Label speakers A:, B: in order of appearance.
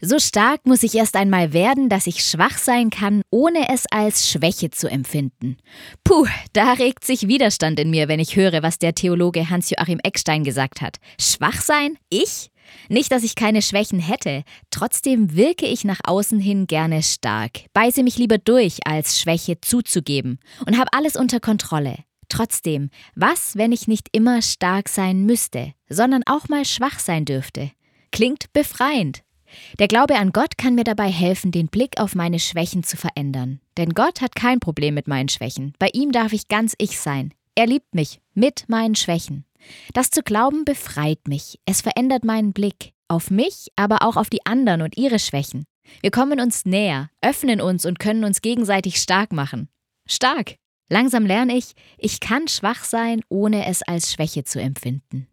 A: So stark muss ich erst einmal werden, dass ich schwach sein kann, ohne es als Schwäche zu empfinden. Puh, da regt sich Widerstand in mir, wenn ich höre, was der Theologe Hans-Joachim Eckstein gesagt hat. Schwach sein? Ich? Nicht, dass ich keine Schwächen hätte, trotzdem wirke ich nach außen hin gerne stark, beiße mich lieber durch, als Schwäche zuzugeben und habe alles unter Kontrolle. Trotzdem, was, wenn ich nicht immer stark sein müsste, sondern auch mal schwach sein dürfte? Klingt befreiend. Der Glaube an Gott kann mir dabei helfen, den Blick auf meine Schwächen zu verändern. Denn Gott hat kein Problem mit meinen Schwächen. Bei ihm darf ich ganz ich sein. Er liebt mich mit meinen Schwächen. Das zu glauben befreit mich. Es verändert meinen Blick auf mich, aber auch auf die anderen und ihre Schwächen. Wir kommen uns näher, öffnen uns und können uns gegenseitig stark machen. Stark. Langsam lerne ich, ich kann schwach sein, ohne es als Schwäche zu empfinden.